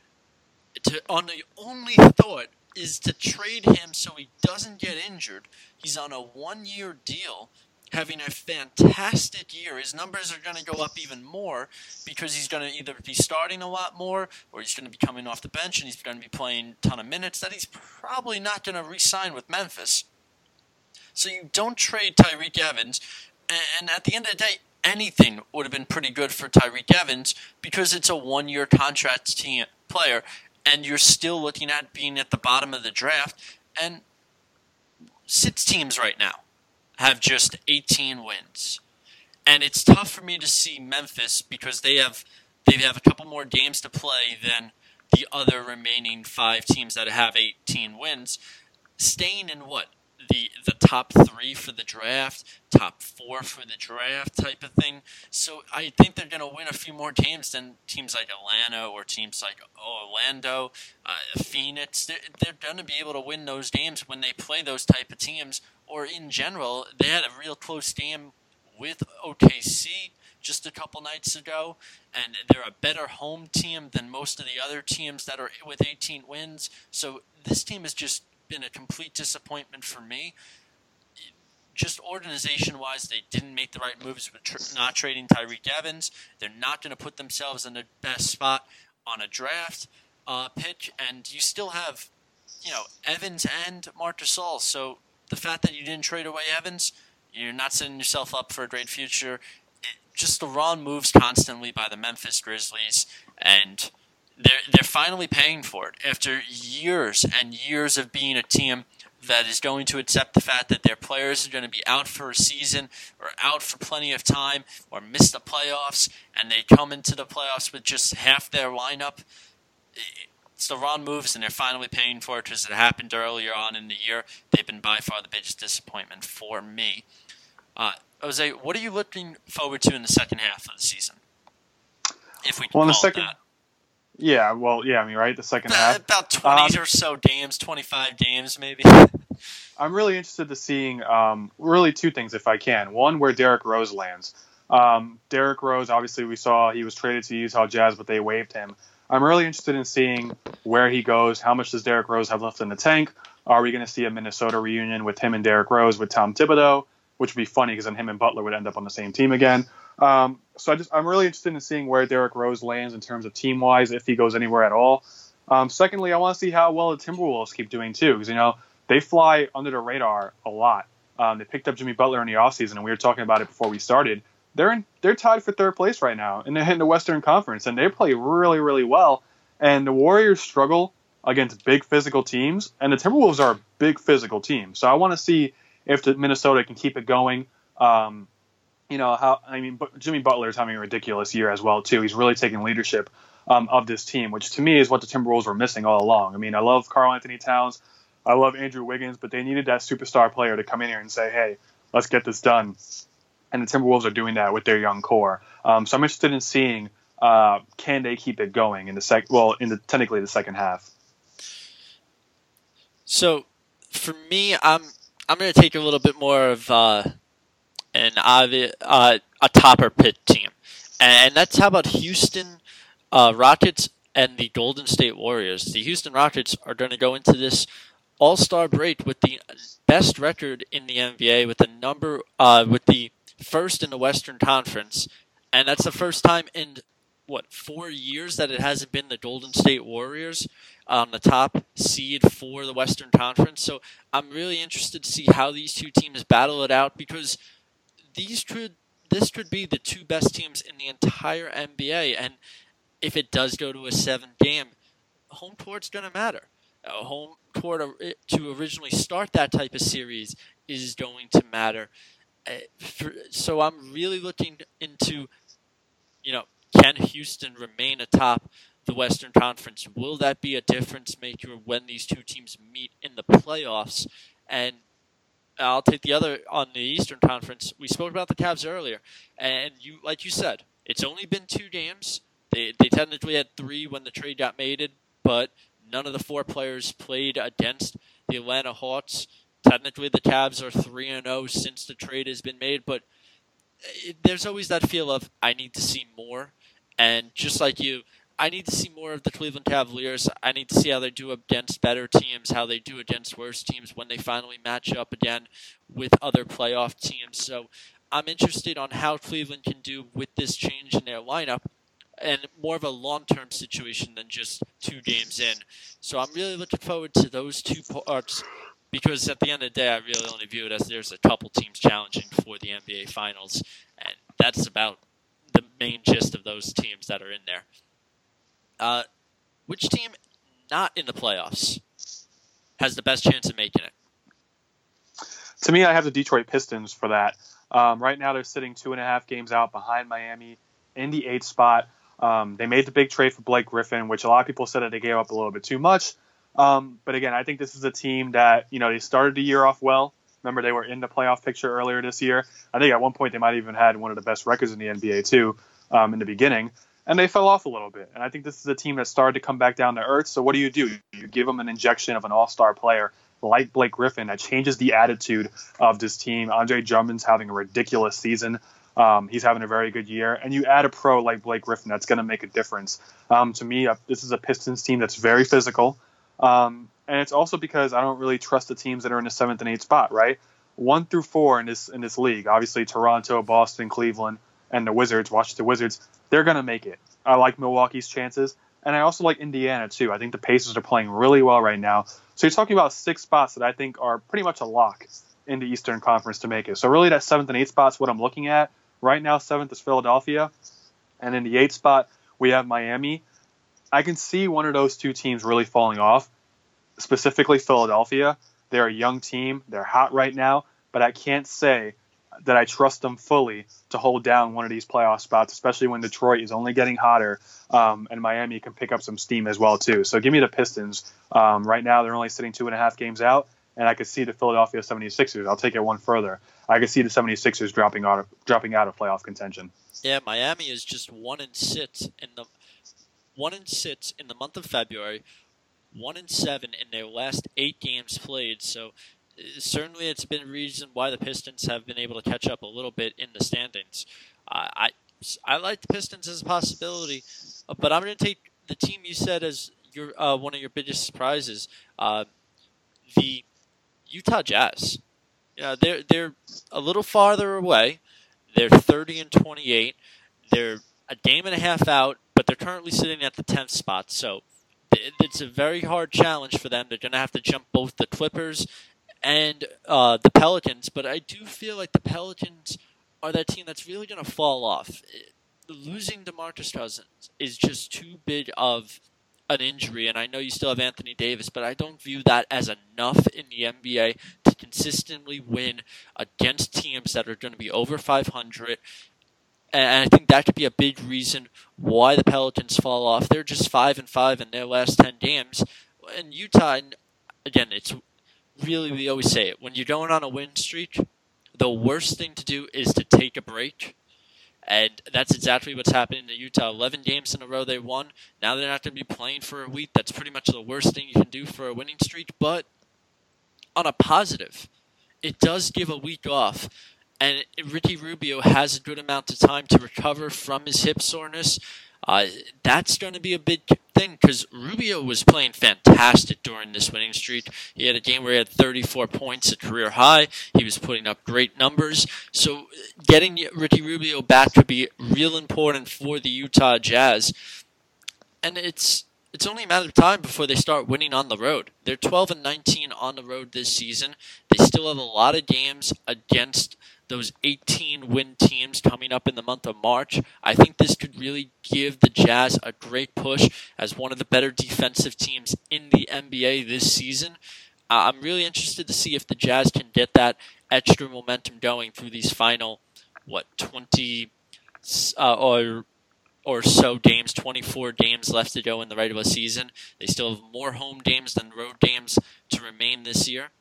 S3: To, on the only thought is to trade him so he doesn't get injured. He's on a one year deal having a fantastic year. His numbers are going to go up even more because he's going to either be starting a lot more or he's going to be coming off the bench and he's going to be playing a ton of minutes that he's probably not going to re sign with Memphis. So you don't trade Tyreke Evans. And at the end of the day, anything would have been pretty good for Tyreke Evans because it's a one year contract team player and you're still looking at being at the bottom of the draft. And six teams right now have just 18 wins. And it's tough for me to see Memphis because they have they have a couple more games to play than the other remaining five teams that have 18 wins, staying in what the the top three for the draft, top four for the draft type of thing. So I think they're going to win a few more games than teams like Atlanta or teams like Orlando, uh, Phoenix. They're, they're going to be able to win those games when they play those type of teams. Or in general, they had a real close game with OKC just a couple nights ago, and they're a better home team than most of the other teams that are with 18 wins. So this team is just been a complete disappointment for me. Just organization wise, they didn't make the right moves with tr- not trading Tyreke Evans. They're not going to put themselves in the best spot on a draft uh, pitch, and you still have, you know, Evans and Marc Gasol. So the fact that you didn't trade away Evans, you're not setting yourself up for a great future just the wrong moves constantly by the Memphis Grizzlies, and they're they're finally paying for it after years and years of being a team that is going to accept the fact that their players are going to be out for a season or out for plenty of time or miss the playoffs, and they come into the playoffs with just half their lineup. It's the wrong moves, and they're finally paying for it because it happened earlier on in the year. They've been by far the biggest disappointment for me. Uh, Jose, what are you looking forward to in the second half of the season? If we can well, in the second, that.
S4: Yeah, well, yeah, I mean, right, the second
S3: about,
S4: half,
S3: about twenty um, or so games, twenty-five games, maybe.
S4: I'm really interested to seeing um, really two things, if I can. One, where Derrick Rose lands. Um, Derrick Rose, obviously, we saw he was traded to Utah Jazz, but they waived him. I'm really interested in seeing where he goes. How much does Derrick Rose have left in the tank? Are we going to see a Minnesota reunion with him and Derrick Rose with Tom Thibodeau? which would be funny because then him and Butler would end up on the same team again. Um, so I just I'm really interested in seeing where Derrick Rose lands in terms of team wise, if he goes anywhere at all. Um, secondly, I want to see how well the Timberwolves keep doing too, because you know they fly under the radar a lot. Um, they picked up Jimmy Butler in the offseason, and we were talking about it before we started. They're in, they're tied for third place right now, and they're in the Western Conference, and they play really really well. And the Warriors struggle against big physical teams, and the Timberwolves are a big physical team. So I want to see if the Minnesota can keep it going. Um, you know how I mean, Jimmy Butler is having a ridiculous year as well too. He's really taking leadership um, of this team, which to me is what the Timberwolves were missing all along. I mean, I love Karl-Anthony Towns, I love Andrew Wiggins, but they needed that superstar player to come in here and say, "Hey, let's get this done." And the Timberwolves are doing that with their young core. Um, so I'm interested in seeing uh, can they keep it going in the sec well in the technically the second half.
S3: So for me, I'm I'm going to take a little bit more of uh, an obvious, uh, a topper pit team, and that's how about Houston uh, Rockets and the Golden State Warriors. The Houston Rockets are going to go into this All Star break with the best record in the NBA, with the number, uh, with the first in the Western Conference, and that's the first time in what four years that it hasn't been the Golden State Warriors on the top seed for the Western Conference. So I'm really interested to see how these two teams battle it out because these could this could be the two best teams in the entire NBA. And if it does go to a seven game, home court's going to matter. A home court to originally start that type of series is going to matter. Uh, so I'm really looking into, you know, can Houston remain atop the Western Conference? Will that be a difference maker when these two teams meet in the playoffs? And I'll take the other on the Eastern Conference. We spoke about the Cavs earlier, and you, like you said, it's only been two games. They they technically had three when the trade got made, but none of the four players played against the Atlanta Hawks. Technically, the Cavs are three and zero oh since the trade has been made, but it, there's always that feel of I need to see more. And just like you, I need to see more of the Cleveland Cavaliers. I need to see how they do against better teams, how they do against worse teams when they finally match up again with other playoff teams. So I'm interested on how Cleveland can do with this change in their lineup and more of a long term situation than just two games in. So I'm really looking forward to those two parts because at the end of the day, I really only view it as there's a couple teams challenging for the NBA Finals, and that's about the main gist of those teams that are in there. Uh, which team not in the playoffs has the best chance of making it?
S4: To me, I have the Detroit Pistons for that. Um, right now, they're sitting two and a half games out behind Miami in the eighth spot. Um, they made the big trade for Blake Griffin, which a lot of people said that they gave up a little bit too much. Um, but again, I think this is a team that you know they started the year off well. Remember, they were in the playoff picture earlier this year. I think at one point they might have even had one of the best records in the NBA too um, in the beginning, and they fell off a little bit. And I think this is a team that started to come back down to earth. So what do you do? You give them an injection of an all-star player like Blake Griffin that changes the attitude of this team. Andre Drummond's having a ridiculous season. Um, he's having a very good year, and you add a pro like Blake Griffin, that's going to make a difference. Um, to me, uh, this is a Pistons team that's very physical, um, and it's also because I don't really trust the teams that are in the seventh and eighth spot. Right, one through four in this in this league, obviously Toronto, Boston, Cleveland, and the Wizards, Washington Wizards, they're going to make it. I like Milwaukee's chances, and I also like Indiana too. I think the Pacers are playing really well right now. So you're talking about six spots that I think are pretty much a lock in the Eastern Conference to make it. So really, that seventh and eighth spot's what I'm looking at. Right now, seventh is Philadelphia, and in the eighth spot we have Miami. I can see one of those two teams really falling off, specifically Philadelphia. They're a young team. They're hot right now, but I can't say that I trust them fully to hold down one of these playoff spots, especially when Detroit is only getting hotter um, and Miami can pick up some steam as well too. So give me the Pistons. Um, right now they're only sitting two and a half games out, and I could see the Philadelphia 76ers. I'll take it one further. I could see the 76ers dropping out of, dropping out of playoff contention.
S3: Yeah, Miami is just one and six in the one and six in the month of February, one and seven in their last eight games played. So certainly it's been a reason why the Pistons have been able to catch up a little bit in the standings. Uh, I I like the Pistons as a possibility, uh, but I'm going to take the team you said as your uh, one of your biggest surprises, uh, the Utah Jazz. Yeah, they're they're a little farther away. They're 30 and 28. They're a game and a half out, but they're currently sitting at the 10th spot. So it's a very hard challenge for them. They're going to have to jump both the Clippers and uh, the Pelicans, but I do feel like the Pelicans are that team that's really going to fall off. Losing DeMarcus Cousins is just too big of an injury, and I know you still have Anthony Davis, but I don't view that as enough in the NBA to consistently win against teams that are going to be over 500. And I think that could be a big reason why the Pelicans fall off. They're just five and five in their last ten games, and Utah. Again, it's really, we always say it. When you're going on a win streak, the worst thing to do is to take a break. And that's exactly what's happening to Utah. 11 games in a row they won. Now they're not going to be playing for a week. That's pretty much the worst thing you can do for a winning streak. But on a positive, it does give a week off. And Ricky Rubio has a good amount of time to recover from his hip soreness. Uh, that's going to be a big thing because Rubio was playing fantastic during this winning streak. He had a game where he had 34 points, a career high. He was putting up great numbers. So getting Ricky Rubio back could be real important for the Utah Jazz. And it's it's only a matter of time before they start winning on the road. They're 12 and 19 on the road this season. They still have a lot of games against those 18 win teams coming up in the month of March. I think this could really give the Jazz a great push as one of the better defensive teams in the NBA this season. Uh, I'm really interested to see if the Jazz can get that extra momentum going through these final, what, 20 uh, or or so games, 24 games left to go in the regular season. They still have more home games than road games to remain this year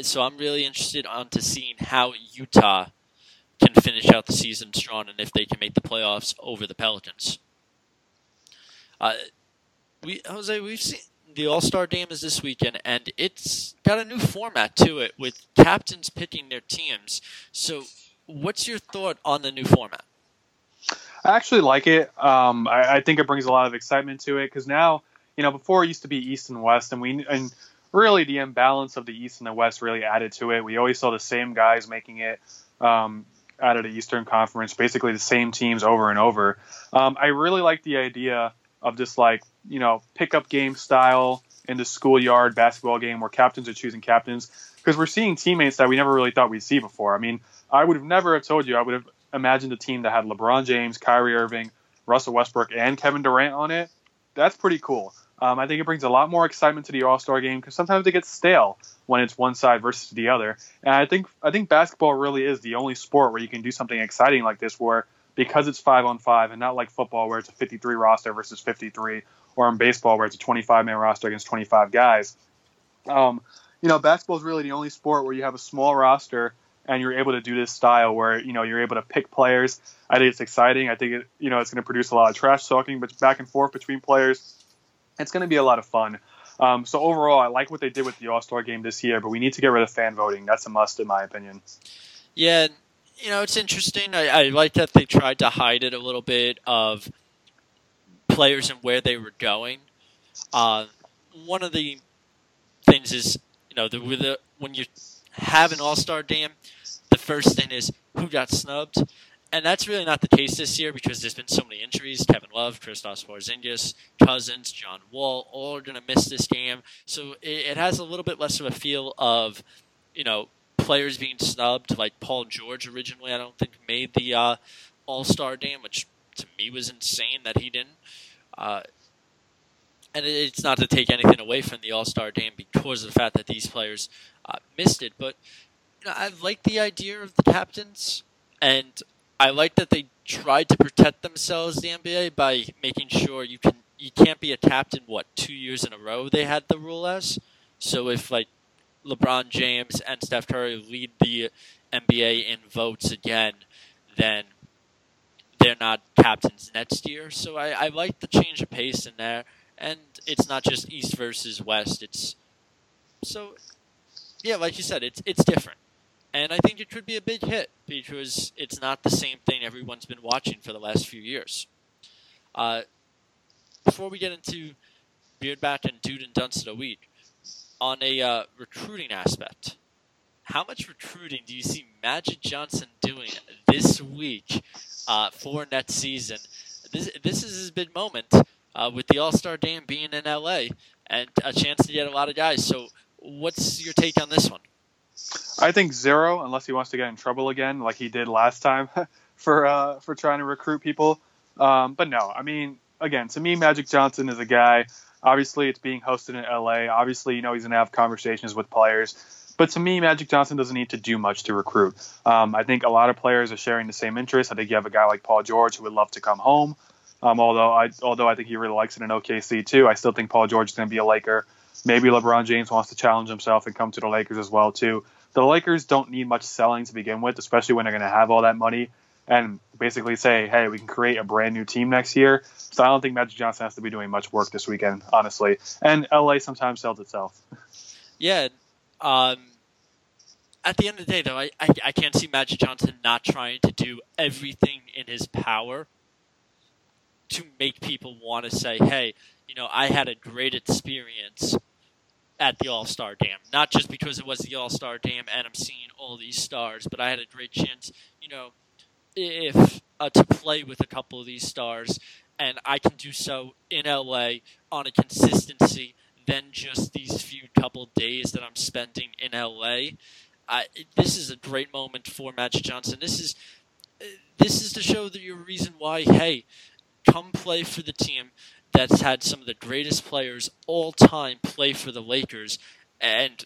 S3: so I'm really interested on to seeing how Utah can finish out the season strong and if they can make the playoffs over the Pelicans. Uh, we Jose, we've seen the All Star game is this weekend, and it's got a new format to it with captains picking their teams. So, what's your thought on the new format?
S4: I actually like it. Um, I, I, think it brings a lot of excitement to it because now, you know, before it used to be East and West, and we and really the imbalance of the East and the West really added to it. We always saw the same guys making it um, out of the Eastern Conference, basically the same teams over and over. Um, I really like the idea of just like you know pickup game style in the schoolyard basketball game where captains are choosing captains because we're seeing teammates that we never really thought we'd see before. I mean, I would have never have told you I would have imagined a team that had LeBron James, Kyrie Irving, Russell Westbrook, and Kevin Durant on it. That's pretty cool. Um, I think it brings a lot more excitement to the All Star game because sometimes it gets stale when it's one side versus the other. And I think I think basketball really is the only sport where you can do something exciting like this, where because it's five on five and not like football where it's a 53 roster versus 53, or in baseball where it's a 25 man roster against 25 guys. Um, you know, basketball is really the only sport where you have a small roster and you're able to do this style where you know you're able to pick players. I think it's exciting. I think it, you know it's going to produce a lot of trash talking, but back and forth between players. It's going to be a lot of fun. Um, so overall, I like what they did with the All Star game this year, but we need to get rid of fan voting. That's a must, in my opinion.
S3: Yeah, you know it's interesting. I, I like that they tried to hide it a little bit of players and where they were going. Uh, one of the things is you know the, the when you have an All Star game, the first thing is who got snubbed. And that's really not the case this year because there's been so many injuries. Kevin Love, Kristaps Porzingis, Cousins, John Wall, all are going to miss this game. So it, it, has a little bit less of a feel of, you know, players being snubbed. Like Paul George originally, I don't think made the uh, All Star game, which to me was insane that he didn't. Uh, and it's not to take anything away from the All Star game because of the fact that these players uh, missed it. But you know, I like the idea of the captains, and I like that they tried to protect themselves, the NBA, by making sure you can you can't be a captain. What two years in a row they had the rule as. So if like LeBron James and Steph Curry lead the NBA in votes again, then they're not captains next year. So I, I like the change of pace in there, and it's not just East versus West. It's so yeah, like you said, it's it's different, and I think it could be a big hit because it's not the same thing everyone's been watching for the last few years. Uh, before we get into Beardback and Dude and Dunce of the week, on a uh, recruiting aspect, how much recruiting do you see Magic Johnson doing this week uh, for next season? This this is his big moment uh, with the All Star Game being in LA and a chance to get a lot of guys. So What's your take on this one?
S4: I think zero, unless he wants to get in trouble again, like he did last time for uh, for trying to recruit people. Um, but no, I mean, again, to me, Magic Johnson is a guy. Obviously, it's being hosted in LA. Obviously, you know he's gonna have conversations with players. But to me, Magic Johnson doesn't need to do much to recruit. Um, I think a lot of players are sharing the same interest. I think you have a guy like Paul George who would love to come home. Um, although I although I think he really likes it in OKC too. I still think Paul George is going to be a Laker. Maybe LeBron James wants to challenge himself and come to the Lakers as well too. The Lakers don't need much selling to begin with, especially when they're going to have all that money and basically say, "Hey, we can create a brand new team next year." So I don't think Magic Johnson has to be doing much work this weekend, honestly. And LA sometimes sells itself.
S3: Yeah. Um, at the end of the day, though, I, I, I can't see Magic Johnson not trying to do everything in his power to make people want to say, "Hey, you know, I had a great experience at the All Star Dam. Not just because it was the All Star Dam and I'm seeing all these stars, but I had a great chance, you know, if uh, to play with a couple of these stars, and I can do so in LA on a consistency than just these few couple days that I'm spending in LA. I, this is a great moment for Magic Johnson. This is this is to show that your reason why. Hey, come play for the team that's had some of the greatest players all time play for the Lakers. And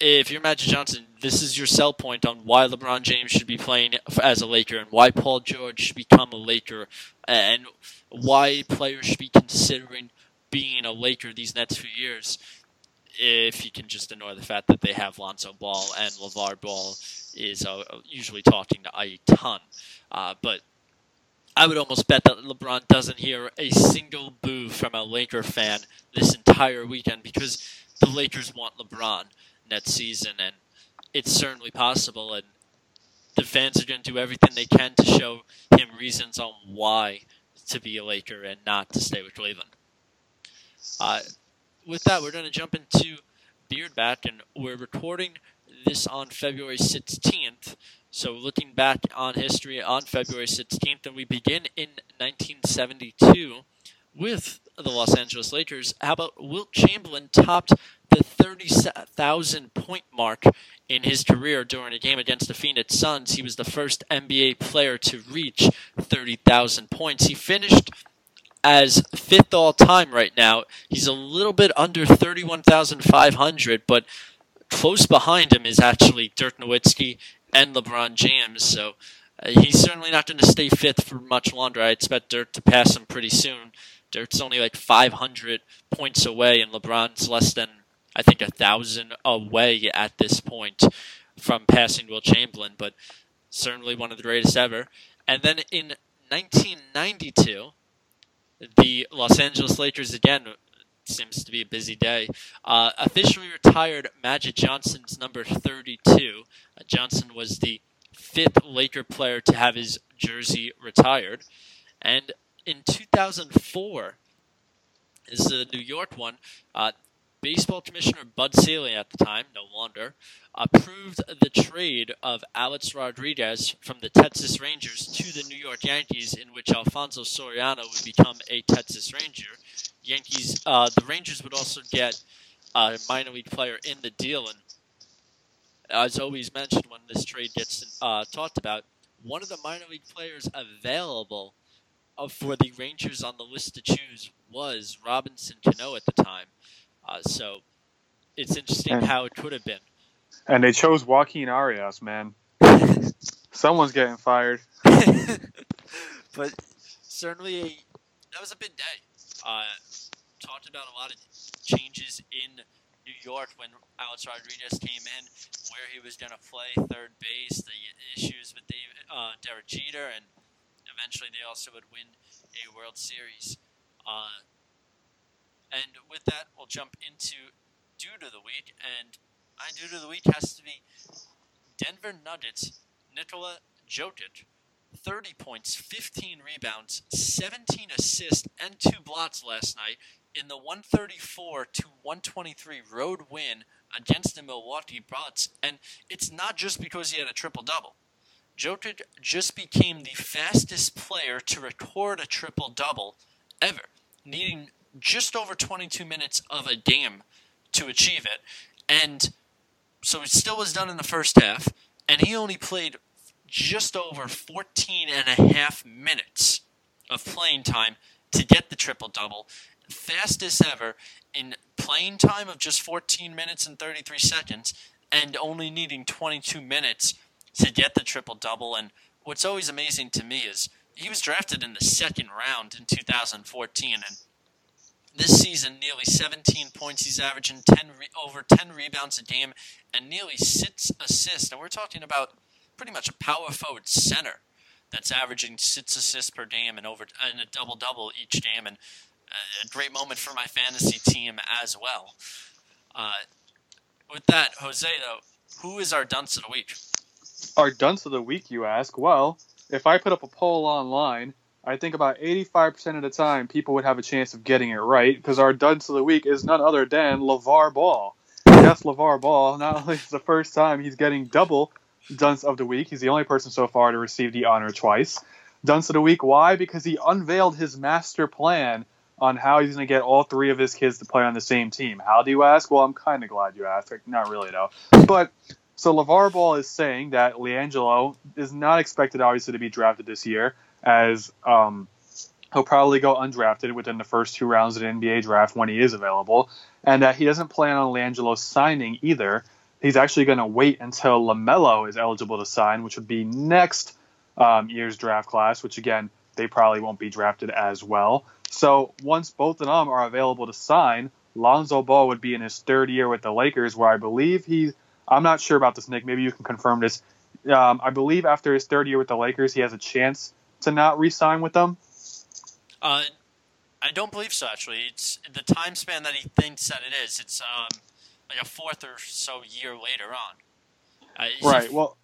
S3: if you're Magic Johnson, this is your sell point on why LeBron James should be playing as a Laker and why Paul George should become a Laker and why players should be considering being a Laker these next few years. If you can just ignore the fact that they have Lonzo Ball and LeVar Ball is uh, usually talking to a ton. Uh, but I would almost bet that LeBron doesn't hear a single boo from a Laker fan this entire weekend because the Lakers want LeBron next season, and it's certainly possible. And the fans are going to do everything they can to show him reasons on why to be a Laker and not to stay with Cleveland. Uh, with that, we're going to jump into Beardback, and we're recording this on February 16th. So, looking back on history on February 16th, and we begin in 1972 with the Los Angeles Lakers. How about Wilt Chamberlain topped the 30,000 point mark in his career during a game against the Phoenix Suns? He was the first NBA player to reach 30,000 points. He finished as fifth all time right now. He's a little bit under 31,500, but close behind him is actually Dirk Nowitzki and LeBron James. So uh, he's certainly not going to stay fifth for much longer. I expect Dirk to pass him pretty soon. Dirk's only like 500 points away, and LeBron's less than I think, a thousand away at this point from passing Wilt Chamberlain, but certainly one of the greatest ever. And then in 1992, the Los Angeles Lakers again seems to be a busy day. Uh, officially retired Magic Johnson's number 32. Uh, Johnson was the fifth Laker player to have his jersey retired. And in 2004, this is the New York one. Uh, Baseball Commissioner Bud Selig at the time, no longer, approved the trade of Alex Rodriguez from the Texas Rangers to the New York Yankees, in which Alfonso Soriano would become a Texas Ranger. Yankees, uh, the Rangers would also get a minor league player in the deal, and as always mentioned when this trade gets uh, talked about, one of the minor league players available uh, for the Rangers on the list to choose was Robinson Cano at the time. Uh, so it's interesting
S4: And-
S3: how it could have been.
S4: And they chose Joaquin Arias, man. Someone's getting fired.
S3: but certainly that was a big day. Uh, talked about a lot of changes in New York when Alex Rodriguez came in, where he was going to play third base, the issues with David, uh, Derek Jeter, and eventually they also would win a World Series. Uh, and with that, we'll jump into due to the week, and my due to the week has to be Denver Nuggets Nikola Jokic 30 points, 15 rebounds, 17 assists, and two blocks last night in the 134 to 123 road win against the Milwaukee Bucks. And it's not just because he had a triple double. Jokic just became the fastest player to record a triple double ever, needing just over 22 minutes of a game to achieve it. And so it still was done in the first half, and he only played just over 14 and a half minutes of playing time to get the triple double. Fastest ever in playing time of just 14 minutes and 33 seconds, and only needing 22 minutes to get the triple double. And what's always amazing to me is he was drafted in the second round in 2014, and this season, nearly 17 points. He's averaging 10 re- over 10 rebounds a game and nearly six assists. And we're talking about pretty much a power forward center that's averaging six assists per game and over and a double double each game. And uh, a great moment for my fantasy team as well. Uh, with that, Jose, though, who is our dunce of the week?
S4: Our dunce of the week, you ask? Well, if I put up a poll online, I think about 85% of the time people would have a chance of getting it right because our dunce of the week is none other than LeVar Ball. Yes, LeVar Ball, not only is the first time he's getting double dunce of the week, he's the only person so far to receive the honor twice. Dunce of the week, why? Because he unveiled his master plan on how he's going to get all three of his kids to play on the same team. How do you ask? Well, I'm kind of glad you asked. Like, not really, though. But so LeVar Ball is saying that LiAngelo is not expected, obviously, to be drafted this year, as um, he'll probably go undrafted within the first two rounds of the NBA draft when he is available, and that he doesn't plan on LiAngelo signing either. He's actually going to wait until LaMelo is eligible to sign, which would be next um, year's draft class, which again, they probably won't be drafted as well. So once both of them are available to sign, Lonzo Ball would be in his third year with the Lakers, where I believe he I'm not sure about this, Nick. Maybe you can confirm this. Um, I believe after his third year with the Lakers, he has a chance to not re-sign with them.
S3: Uh, I don't believe so. Actually, it's the time span that he thinks that it is. It's um, like a fourth or so year later on. Uh,
S4: Right. Well,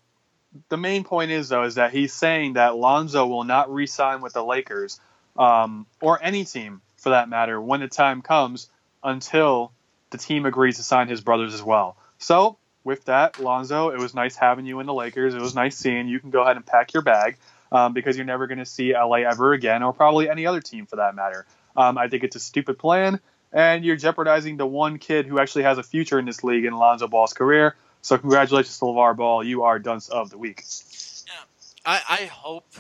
S4: the main point is though is that he's saying that Lonzo will not re-sign with the Lakers um, or any team for that matter when the time comes until the team agrees to sign his brothers as well. So with that, Lonzo, it was nice having you in the Lakers. It was nice seeing you. You can go ahead and pack your bag um, because you're never going to see LA ever again, or probably any other team for that matter. Um, I think it's a stupid plan, and you're jeopardizing the one kid who actually has a future in this league in Lonzo Ball's career. So congratulations to LeVar Ball. You are dunce of the week.
S3: I, I hope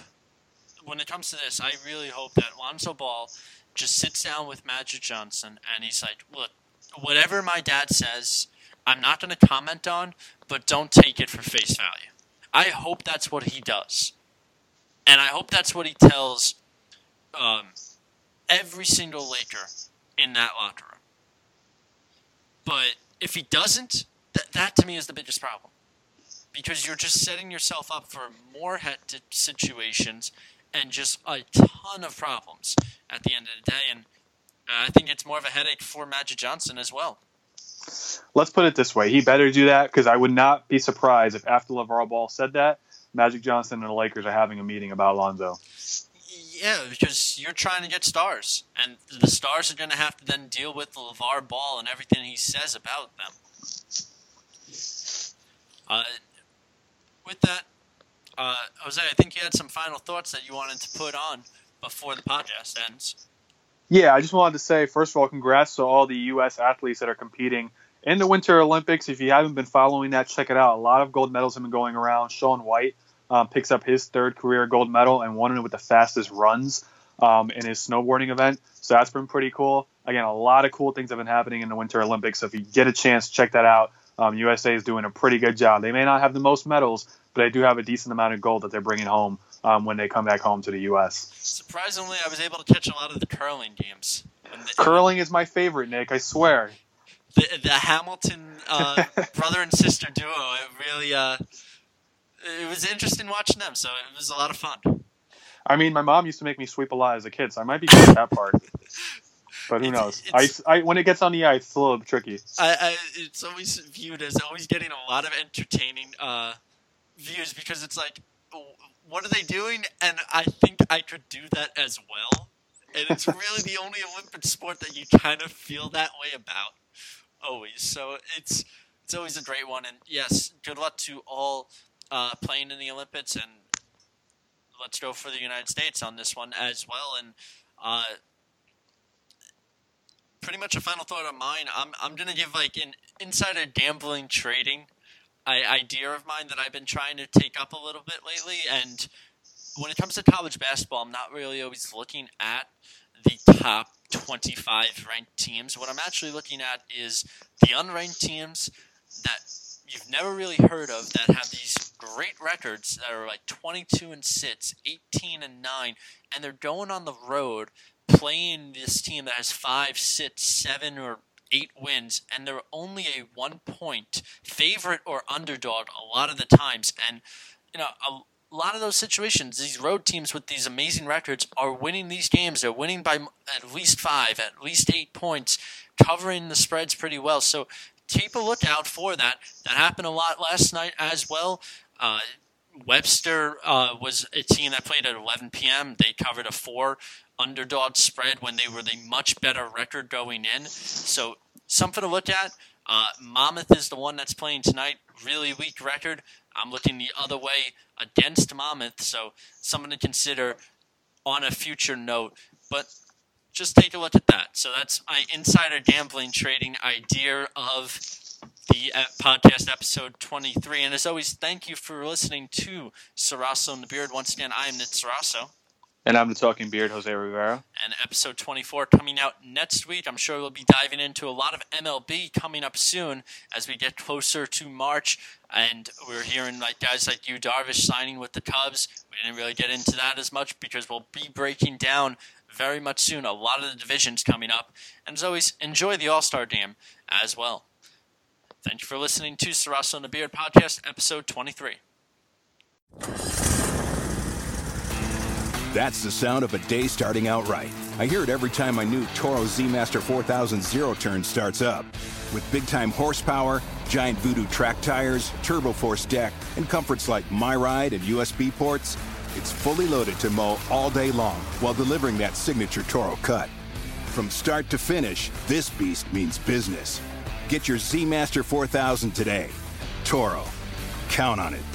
S3: when it comes to this, I really hope that Lonzo Ball just sits down with Magic Johnson and he's like, look, whatever my dad says, I'm not going to comment on, but don't take it for face value. I hope that's what he does. And I hope that's what he tells um, every single Laker in that locker room. But if he doesn't, that that to me is the biggest problem because you're just setting yourself up for more hectic situations and just a ton of problems at the end of the day. And uh, I think it's more of a headache for Magic Johnson as well.
S4: Let's put it this way: he better do that because I would not be surprised if after LeVar Ball said that, Magic Johnson and the Lakers are having a meeting about Lonzo.
S3: Yeah, because you're trying to get stars, and the stars are going to have to then deal with the LeVar Ball and everything he says about them. Uh, with that, uh, Jose, I think you had some final thoughts that you wanted to put on before the podcast ends.
S4: Yeah, I just wanted to say, first of all, congrats to all the U.S. athletes that are competing in the Winter Olympics. If you haven't been following that, check it out. A lot of gold medals have been going around. Shaun White um, picks up his third career gold medal and won it with the fastest runs um, in his snowboarding event. So that's been pretty cool. Again, a lot of cool things have been happening in the Winter Olympics. So if you get a chance, check that out. Um, USA is doing a pretty good job. They may not have the most medals, but they do have a decent amount of gold that they're bringing home um, when they come back home to the U.S.
S3: Surprisingly, I was able to catch a lot of the curling games.
S4: The, curling is my favorite, Nick. I swear.
S3: The, the Hamilton uh, brother and sister duo. It really, uh, it was interesting watching them. So it was a lot of fun.
S4: I mean, my mom used to make me sweep a lot as a kid, so I might be good at that part. But who knows? I, when it gets on the ice, it's a little tricky.
S3: I, I, it's always viewed as always getting a lot of entertaining uh, views because it's like, what are they doing? And I think I could do that as well. And it's really the only Olympic sport that you kind of feel that way about, always. So it's it's always a great one. And yes, good luck to all uh, playing in the Olympics, and let's go for the United States on this one as well. And uh, pretty much a final thought on mine. I'm I'm gonna give like an insider gambling trading idea of mine that I've been trying to take up a little bit lately. And when it comes to college basketball, I'm not really always looking at the top 25 ranked teams. What I'm actually looking at is the unranked teams that you've never really heard of that have these great records that are like 22 and 6, 18 and 9, and they're going on the road playing this team that has five, six, seven, or eight wins, and they're only a one point favorite or underdog a lot of the times. And, you know, a lot of those situations, these road teams with these amazing records are winning these games. They're winning by at least five, at least eight points, covering the spreads pretty well. So keep a lookout for that. That happened a lot last night as well. Uh, Webster uh, was a team that played at 11 p.m. They covered a four underdog spread when they were the much better record going in. So something to look at. Uh, is the one that's playing tonight. Really weak record. I'm looking the other way against Monmouth, so something to consider on a future note. But just take a look at that. So that's my insider gambling trading idea of the uh, podcast episode 23. And as always, thank you for listening to Sarasso and the Beard. Once again, I am Nick Sarasso.
S4: And I'm the Talking Beard, Jose Rivera.
S3: And episode 24 coming out next week. I'm sure we'll be diving into a lot of MLB coming up soon as we get closer to March. And we're hearing like guys like Yu Darvish signing with the Cubs. We didn't really get into that as much because we'll be breaking down very much soon a lot of the divisions coming up. And as always, enjoy the All Star game as well. Thank you for listening to Sarasso and the Beard podcast, episode 23.
S1: That's the sound of a day starting out right. I hear it every time my new Toro Z Master 4000 zero turn starts up. With big time horsepower, giant Voodoo track tires, turbo force deck, and comforts like MyRide and USB ports, it's fully loaded to mow all day long while delivering that signature Toro cut. From start to finish, this beast means business. Get your Z Master 4000 today. Toro. Count on it.